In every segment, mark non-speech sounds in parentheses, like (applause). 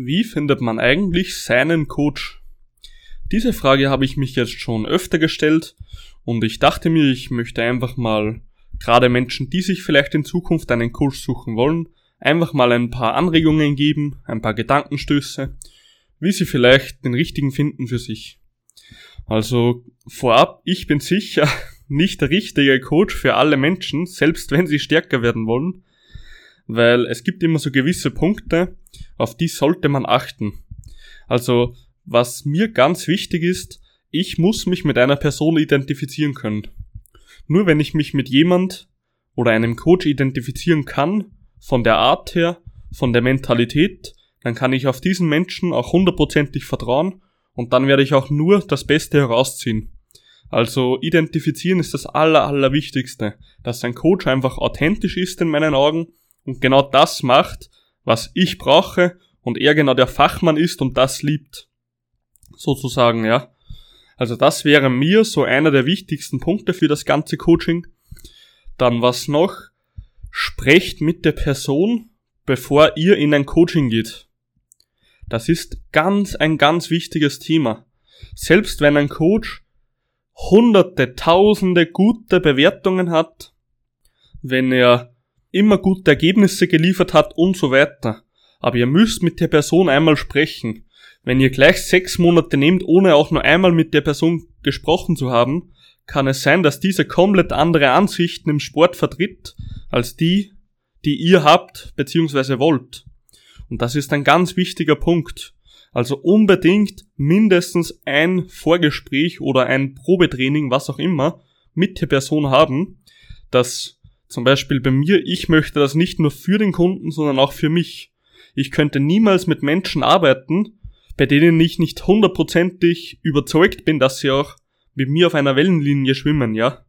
Wie findet man eigentlich seinen Coach? Diese Frage habe ich mich jetzt schon öfter gestellt und ich dachte mir, ich möchte einfach mal gerade Menschen, die sich vielleicht in Zukunft einen Coach suchen wollen, einfach mal ein paar Anregungen geben, ein paar Gedankenstöße, wie sie vielleicht den richtigen finden für sich. Also vorab, ich bin sicher (laughs) nicht der richtige Coach für alle Menschen, selbst wenn sie stärker werden wollen, weil es gibt immer so gewisse Punkte, auf die sollte man achten. Also, was mir ganz wichtig ist, ich muss mich mit einer Person identifizieren können. Nur wenn ich mich mit jemand oder einem Coach identifizieren kann, von der Art her, von der Mentalität, dann kann ich auf diesen Menschen auch hundertprozentig vertrauen und dann werde ich auch nur das Beste herausziehen. Also identifizieren ist das aller, allerwichtigste, dass ein Coach einfach authentisch ist in meinen Augen und genau das macht, was ich brauche und er genau der Fachmann ist und das liebt. Sozusagen, ja. Also das wäre mir so einer der wichtigsten Punkte für das ganze Coaching. Dann was noch? Sprecht mit der Person, bevor ihr in ein Coaching geht. Das ist ganz ein ganz wichtiges Thema. Selbst wenn ein Coach hunderte, tausende gute Bewertungen hat, wenn er immer gute Ergebnisse geliefert hat und so weiter. Aber ihr müsst mit der Person einmal sprechen. Wenn ihr gleich sechs Monate nehmt, ohne auch nur einmal mit der Person gesprochen zu haben, kann es sein, dass diese komplett andere Ansichten im Sport vertritt, als die, die ihr habt bzw. wollt. Und das ist ein ganz wichtiger Punkt. Also unbedingt mindestens ein Vorgespräch oder ein Probetraining, was auch immer, mit der Person haben, dass zum Beispiel bei mir, ich möchte das nicht nur für den Kunden, sondern auch für mich. Ich könnte niemals mit Menschen arbeiten, bei denen ich nicht hundertprozentig überzeugt bin, dass sie auch mit mir auf einer Wellenlinie schwimmen, ja.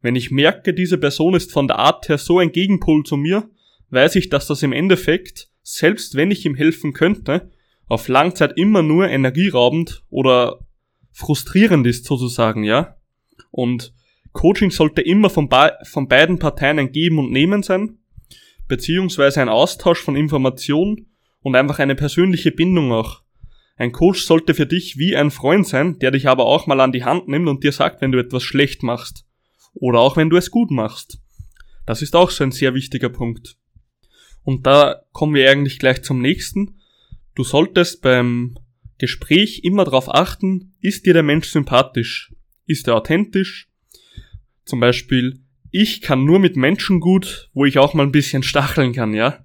Wenn ich merke, diese Person ist von der Art her so ein Gegenpol zu mir, weiß ich, dass das im Endeffekt, selbst wenn ich ihm helfen könnte, auf Langzeit immer nur energieraubend oder frustrierend ist sozusagen, ja. Und Coaching sollte immer von, von beiden Parteien ein Geben und Nehmen sein, beziehungsweise ein Austausch von Informationen und einfach eine persönliche Bindung auch. Ein Coach sollte für dich wie ein Freund sein, der dich aber auch mal an die Hand nimmt und dir sagt, wenn du etwas schlecht machst. Oder auch wenn du es gut machst. Das ist auch so ein sehr wichtiger Punkt. Und da kommen wir eigentlich gleich zum nächsten. Du solltest beim Gespräch immer darauf achten, ist dir der Mensch sympathisch? Ist er authentisch? Zum Beispiel, ich kann nur mit Menschen gut, wo ich auch mal ein bisschen stacheln kann, ja.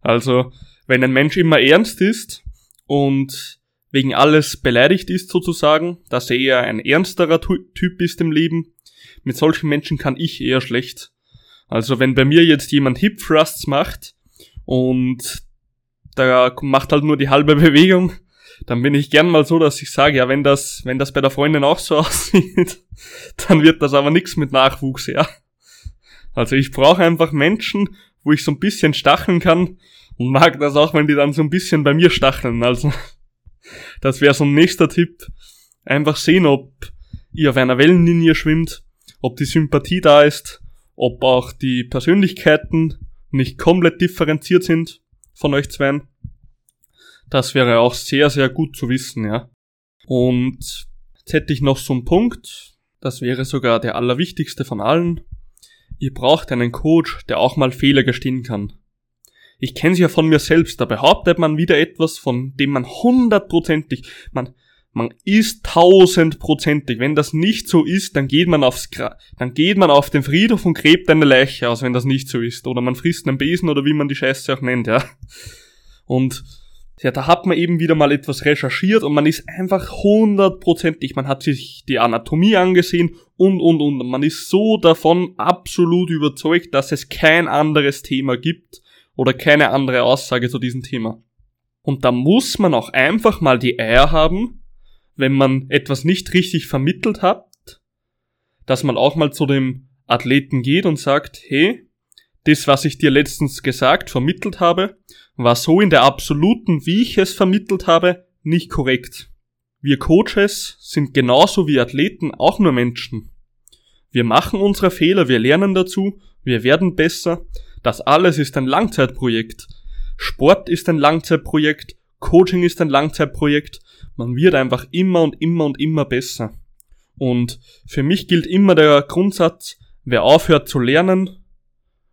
Also, wenn ein Mensch immer ernst ist und wegen alles beleidigt ist sozusagen, dass er eher ein ernsterer Typ ist im Leben, mit solchen Menschen kann ich eher schlecht. Also wenn bei mir jetzt jemand Hip Thrusts macht und da macht halt nur die halbe (laughs) Bewegung, dann bin ich gern mal so, dass ich sage, ja, wenn das, wenn das bei der Freundin auch so (laughs) aussieht, dann wird das aber nichts mit Nachwuchs, ja. Also ich brauche einfach Menschen, wo ich so ein bisschen stacheln kann und mag das auch, wenn die dann so ein bisschen bei mir stacheln. Also (laughs) das wäre so ein nächster Tipp. Einfach sehen, ob ihr auf einer Wellenlinie schwimmt, ob die Sympathie da ist, ob auch die Persönlichkeiten nicht komplett differenziert sind von euch zweien. Das wäre auch sehr, sehr gut zu wissen, ja. Und jetzt hätte ich noch so einen Punkt, das wäre sogar der allerwichtigste von allen. Ihr braucht einen Coach, der auch mal Fehler gestehen kann. Ich kenne es ja von mir selbst, da behauptet man wieder etwas, von dem man hundertprozentig, man, man ist tausendprozentig. Wenn das nicht so ist, dann geht man aufs, dann geht man auf den Friedhof und gräbt eine Leiche aus, wenn das nicht so ist. Oder man frisst einen Besen oder wie man die Scheiße auch nennt, ja. Und ja, da hat man eben wieder mal etwas recherchiert und man ist einfach hundertprozentig, man hat sich die Anatomie angesehen und, und, und. Man ist so davon absolut überzeugt, dass es kein anderes Thema gibt oder keine andere Aussage zu diesem Thema. Und da muss man auch einfach mal die Eier haben, wenn man etwas nicht richtig vermittelt hat, dass man auch mal zu dem Athleten geht und sagt, hey, das, was ich dir letztens gesagt, vermittelt habe, war so in der absoluten, wie ich es vermittelt habe, nicht korrekt. Wir Coaches sind genauso wie Athleten auch nur Menschen. Wir machen unsere Fehler, wir lernen dazu, wir werden besser. Das alles ist ein Langzeitprojekt. Sport ist ein Langzeitprojekt, Coaching ist ein Langzeitprojekt. Man wird einfach immer und immer und immer besser. Und für mich gilt immer der Grundsatz, wer aufhört zu lernen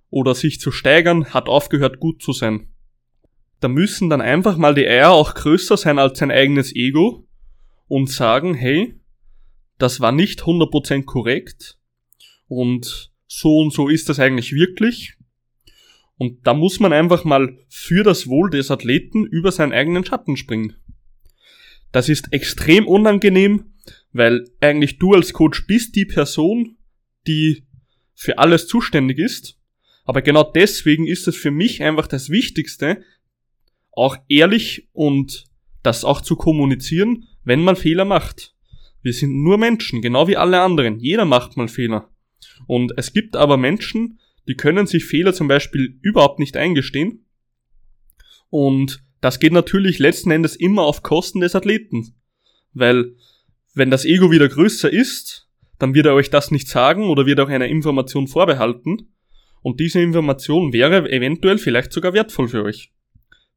oder sich zu steigern, hat aufgehört gut zu sein. Da müssen dann einfach mal die Eier auch größer sein als sein eigenes Ego und sagen, hey, das war nicht 100% korrekt und so und so ist das eigentlich wirklich. Und da muss man einfach mal für das Wohl des Athleten über seinen eigenen Schatten springen. Das ist extrem unangenehm, weil eigentlich du als Coach bist die Person, die für alles zuständig ist. Aber genau deswegen ist es für mich einfach das Wichtigste, auch ehrlich und das auch zu kommunizieren, wenn man Fehler macht. Wir sind nur Menschen, genau wie alle anderen. Jeder macht mal Fehler. Und es gibt aber Menschen, die können sich Fehler zum Beispiel überhaupt nicht eingestehen. Und das geht natürlich letzten Endes immer auf Kosten des Athleten. Weil, wenn das Ego wieder größer ist, dann wird er euch das nicht sagen oder wird auch eine Information vorbehalten. Und diese Information wäre eventuell vielleicht sogar wertvoll für euch.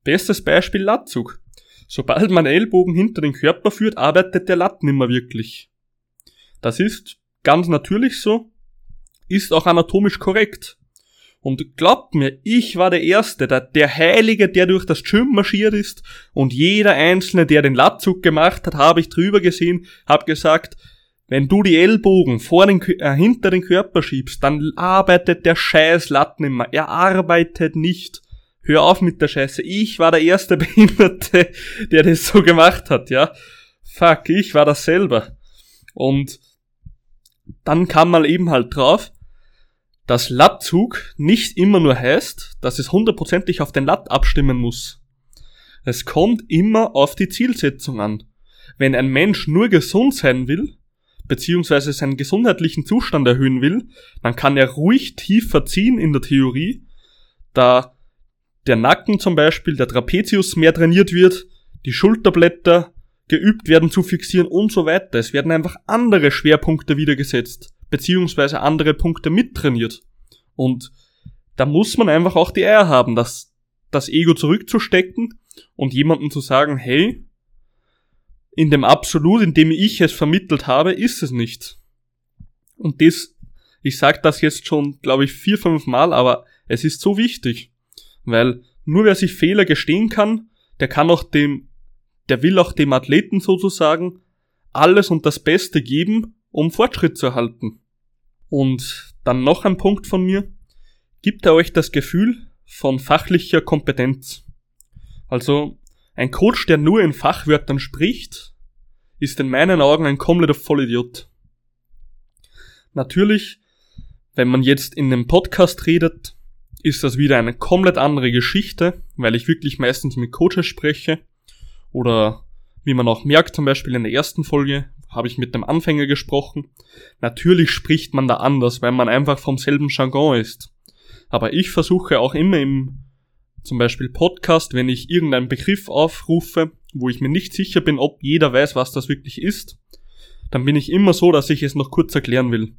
Bestes Beispiel Latzug. Sobald man Ellbogen hinter den Körper führt, arbeitet der Lat nimmer wirklich. Das ist ganz natürlich so, ist auch anatomisch korrekt. Und glaubt mir, ich war der Erste, der, der Heilige, der durch das Gym marschiert ist und jeder Einzelne, der den Latzug gemacht hat, habe ich drüber gesehen, hab gesagt, wenn du die Ellbogen vor den, äh, hinter den Körper schiebst, dann arbeitet der scheiß Latt nimmer. Er arbeitet nicht. Hör auf mit der Scheiße. Ich war der erste (laughs) Behinderte, der das so gemacht hat, ja. Fuck, ich war das selber. Und dann kam mal eben halt drauf, dass Lattzug nicht immer nur heißt, dass es hundertprozentig auf den Latt abstimmen muss. Es kommt immer auf die Zielsetzung an. Wenn ein Mensch nur gesund sein will, beziehungsweise seinen gesundheitlichen Zustand erhöhen will, dann kann er ruhig tiefer ziehen in der Theorie, da der Nacken zum Beispiel, der Trapezius mehr trainiert wird, die Schulterblätter geübt werden zu fixieren und so weiter. Es werden einfach andere Schwerpunkte wieder gesetzt, beziehungsweise andere Punkte mittrainiert. Und da muss man einfach auch die Eier haben, das, das Ego zurückzustecken und jemandem zu sagen, hey, in dem Absolut, in dem ich es vermittelt habe, ist es nicht. Und das, ich sag das jetzt schon, glaube ich, vier, fünf Mal, aber es ist so wichtig. Weil nur wer sich Fehler gestehen kann, der kann auch dem, der will auch dem Athleten sozusagen alles und das Beste geben, um Fortschritt zu erhalten. Und dann noch ein Punkt von mir. Gibt er euch das Gefühl von fachlicher Kompetenz? Also, ein Coach, der nur in Fachwörtern spricht, ist in meinen Augen ein kompletter Vollidiot. Natürlich, wenn man jetzt in einem Podcast redet, ist das wieder eine komplett andere Geschichte, weil ich wirklich meistens mit Coaches spreche. Oder wie man auch merkt, zum Beispiel in der ersten Folge habe ich mit einem Anfänger gesprochen. Natürlich spricht man da anders, weil man einfach vom selben Jargon ist. Aber ich versuche auch immer im zum Beispiel Podcast, wenn ich irgendeinen Begriff aufrufe, wo ich mir nicht sicher bin, ob jeder weiß, was das wirklich ist, dann bin ich immer so, dass ich es noch kurz erklären will.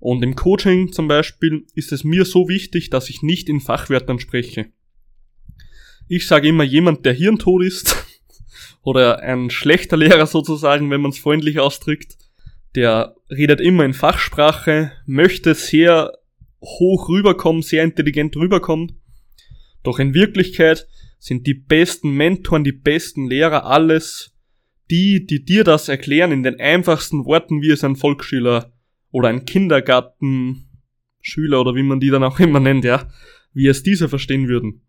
Und im Coaching zum Beispiel ist es mir so wichtig, dass ich nicht in Fachwörtern spreche. Ich sage immer, jemand, der hirntot ist, (laughs) oder ein schlechter Lehrer sozusagen, wenn man es freundlich ausdrückt, der redet immer in Fachsprache, möchte sehr hoch rüberkommen, sehr intelligent rüberkommen doch in Wirklichkeit sind die besten Mentoren, die besten Lehrer alles die, die dir das erklären in den einfachsten Worten, wie es ein Volksschüler oder ein Kindergartenschüler oder wie man die dann auch immer nennt, ja, wie es diese verstehen würden.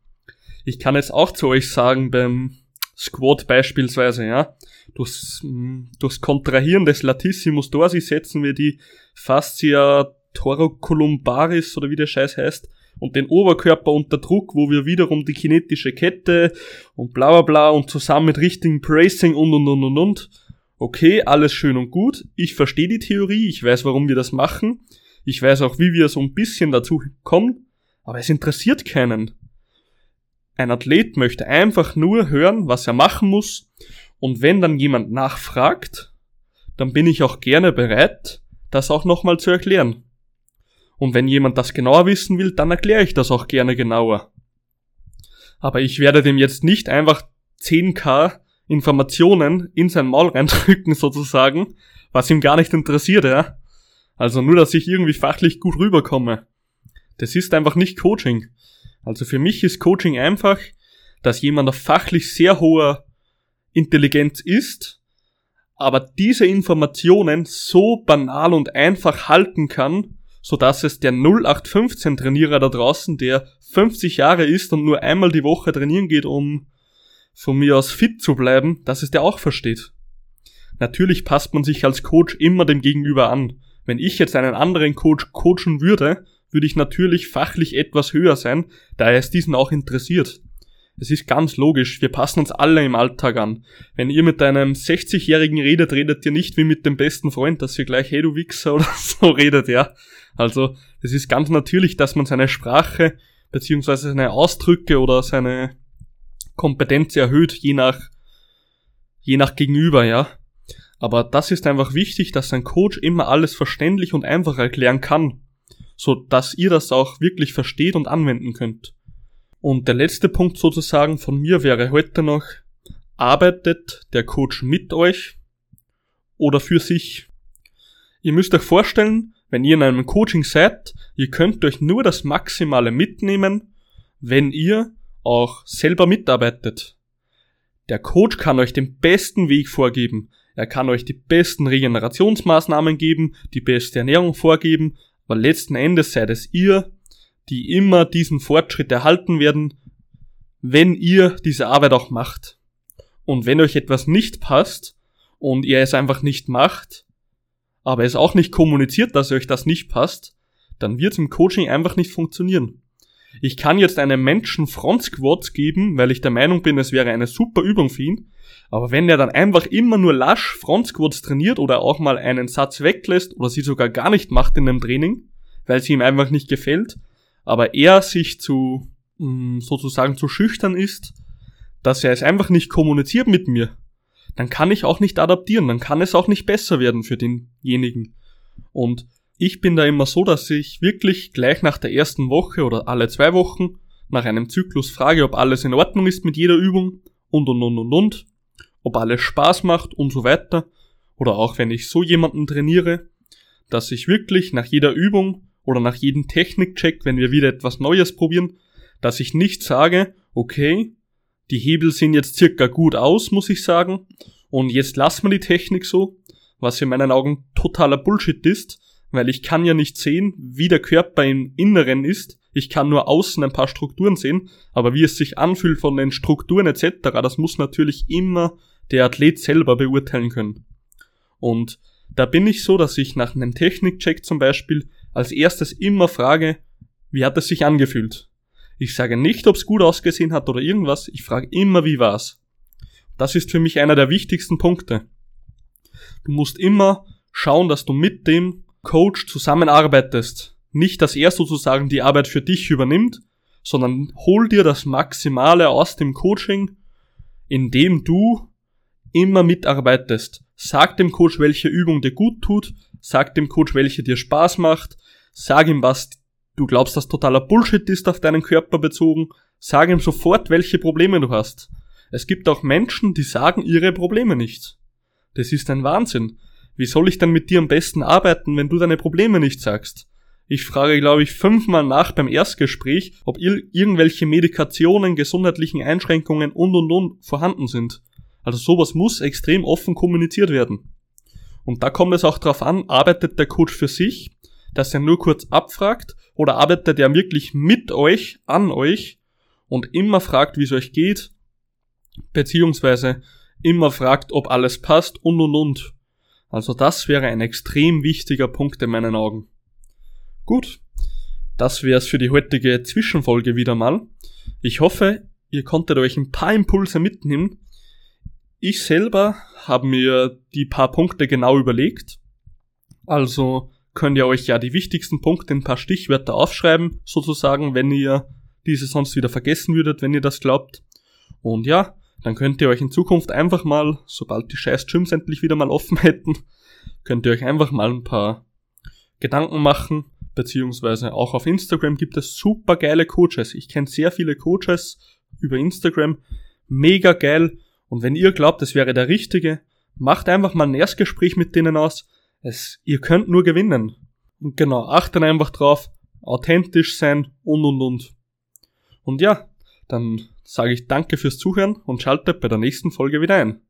Ich kann jetzt auch zu euch sagen beim Squat beispielsweise, ja, durchs, durchs Kontrahieren des Latissimus dorsi setzen wir die Fascia thoracolumbaris oder wie der Scheiß heißt, und den Oberkörper unter Druck, wo wir wiederum die kinetische Kette und bla bla bla und zusammen mit richtigem Bracing und und und und und. Okay, alles schön und gut. Ich verstehe die Theorie, ich weiß, warum wir das machen. Ich weiß auch, wie wir so ein bisschen dazu kommen, aber es interessiert keinen. Ein Athlet möchte einfach nur hören, was er machen muss, und wenn dann jemand nachfragt, dann bin ich auch gerne bereit, das auch nochmal zu erklären. Und wenn jemand das genauer wissen will, dann erkläre ich das auch gerne genauer. Aber ich werde dem jetzt nicht einfach 10k Informationen in sein Maul reindrücken (laughs) sozusagen, was ihm gar nicht interessiert, ja. Also nur, dass ich irgendwie fachlich gut rüberkomme. Das ist einfach nicht Coaching. Also für mich ist Coaching einfach, dass jemand auf fachlich sehr hoher Intelligenz ist, aber diese Informationen so banal und einfach halten kann, so dass es der 0815 Trainierer da draußen, der 50 Jahre ist und nur einmal die Woche trainieren geht, um von mir aus fit zu bleiben, dass es der auch versteht. Natürlich passt man sich als Coach immer dem Gegenüber an. Wenn ich jetzt einen anderen Coach coachen würde, würde ich natürlich fachlich etwas höher sein, da es diesen auch interessiert. Es ist ganz logisch, wir passen uns alle im Alltag an. Wenn ihr mit einem 60-Jährigen redet, redet ihr nicht wie mit dem besten Freund, dass ihr gleich hey du Wichser (laughs) oder so redet, ja. Also, es ist ganz natürlich, dass man seine Sprache beziehungsweise seine Ausdrücke oder seine Kompetenz erhöht, je nach, je nach Gegenüber, ja. Aber das ist einfach wichtig, dass ein Coach immer alles verständlich und einfach erklären kann, so dass ihr das auch wirklich versteht und anwenden könnt. Und der letzte Punkt sozusagen von mir wäre heute noch, arbeitet der Coach mit euch oder für sich? Ihr müsst euch vorstellen, wenn ihr in einem Coaching seid, ihr könnt euch nur das Maximale mitnehmen, wenn ihr auch selber mitarbeitet. Der Coach kann euch den besten Weg vorgeben. Er kann euch die besten Regenerationsmaßnahmen geben, die beste Ernährung vorgeben, aber letzten Endes seid es ihr, die immer diesen Fortschritt erhalten werden, wenn ihr diese Arbeit auch macht. Und wenn euch etwas nicht passt und ihr es einfach nicht macht, aber es auch nicht kommuniziert, dass euch das nicht passt, dann wird im Coaching einfach nicht funktionieren. Ich kann jetzt einem Menschen Front Squats geben, weil ich der Meinung bin, es wäre eine super Übung für ihn, aber wenn er dann einfach immer nur lasch Front Squats trainiert oder auch mal einen Satz weglässt oder sie sogar gar nicht macht in einem Training, weil sie ihm einfach nicht gefällt, aber er sich zu, mm, sozusagen zu schüchtern ist, dass er es einfach nicht kommuniziert mit mir, dann kann ich auch nicht adaptieren, dann kann es auch nicht besser werden für denjenigen. Und ich bin da immer so, dass ich wirklich gleich nach der ersten Woche oder alle zwei Wochen nach einem Zyklus frage, ob alles in Ordnung ist mit jeder Übung und und und und und, ob alles Spaß macht und so weiter. Oder auch wenn ich so jemanden trainiere, dass ich wirklich nach jeder Übung oder nach jedem Technikcheck, wenn wir wieder etwas Neues probieren, dass ich nicht sage, okay, die Hebel sehen jetzt circa gut aus, muss ich sagen, und jetzt lassen wir die Technik so, was in meinen Augen totaler Bullshit ist, weil ich kann ja nicht sehen, wie der Körper im Inneren ist, ich kann nur außen ein paar Strukturen sehen, aber wie es sich anfühlt von den Strukturen etc., das muss natürlich immer der Athlet selber beurteilen können. Und da bin ich so, dass ich nach einem Technikcheck zum Beispiel als erstes immer frage, wie hat es sich angefühlt? Ich sage nicht, ob es gut ausgesehen hat oder irgendwas, ich frage immer, wie war's. Das ist für mich einer der wichtigsten Punkte. Du musst immer schauen, dass du mit dem Coach zusammenarbeitest. Nicht, dass er sozusagen die Arbeit für dich übernimmt, sondern hol dir das Maximale aus dem Coaching, indem du immer mitarbeitest. Sag dem Coach, welche Übung dir gut tut, sag dem Coach, welche dir Spaß macht, sag ihm, was du glaubst, dass totaler Bullshit ist auf deinen Körper bezogen, sag ihm sofort, welche Probleme du hast. Es gibt auch Menschen, die sagen ihre Probleme nicht. Das ist ein Wahnsinn. Wie soll ich dann mit dir am besten arbeiten, wenn du deine Probleme nicht sagst? Ich frage, glaube ich, fünfmal nach beim Erstgespräch, ob ir irgendwelche Medikationen, gesundheitlichen Einschränkungen und und und vorhanden sind. Also sowas muss extrem offen kommuniziert werden. Und da kommt es auch darauf an, arbeitet der Coach für sich, dass er nur kurz abfragt, oder arbeitet er wirklich mit euch, an euch und immer fragt, wie es euch geht, beziehungsweise immer fragt, ob alles passt und und und. Also das wäre ein extrem wichtiger Punkt in meinen Augen. Gut, das wäre es für die heutige Zwischenfolge wieder mal. Ich hoffe, ihr konntet euch ein paar Impulse mitnehmen, ich selber habe mir die paar Punkte genau überlegt. Also könnt ihr euch ja die wichtigsten Punkte in ein paar Stichwörter aufschreiben, sozusagen, wenn ihr diese sonst wieder vergessen würdet, wenn ihr das glaubt. Und ja, dann könnt ihr euch in Zukunft einfach mal, sobald die scheiß Gyms endlich wieder mal offen (laughs) hätten, könnt ihr euch einfach mal ein paar Gedanken machen, beziehungsweise auch auf Instagram gibt es super geile Coaches. Ich kenne sehr viele Coaches über Instagram, mega geil. Und wenn ihr glaubt, das wäre der richtige, macht einfach mal ein Erstgespräch mit denen aus. Es, ihr könnt nur gewinnen. Und genau, achtet einfach drauf, authentisch sein und und und. Und ja, dann sage ich danke fürs Zuhören und schalte bei der nächsten Folge wieder ein.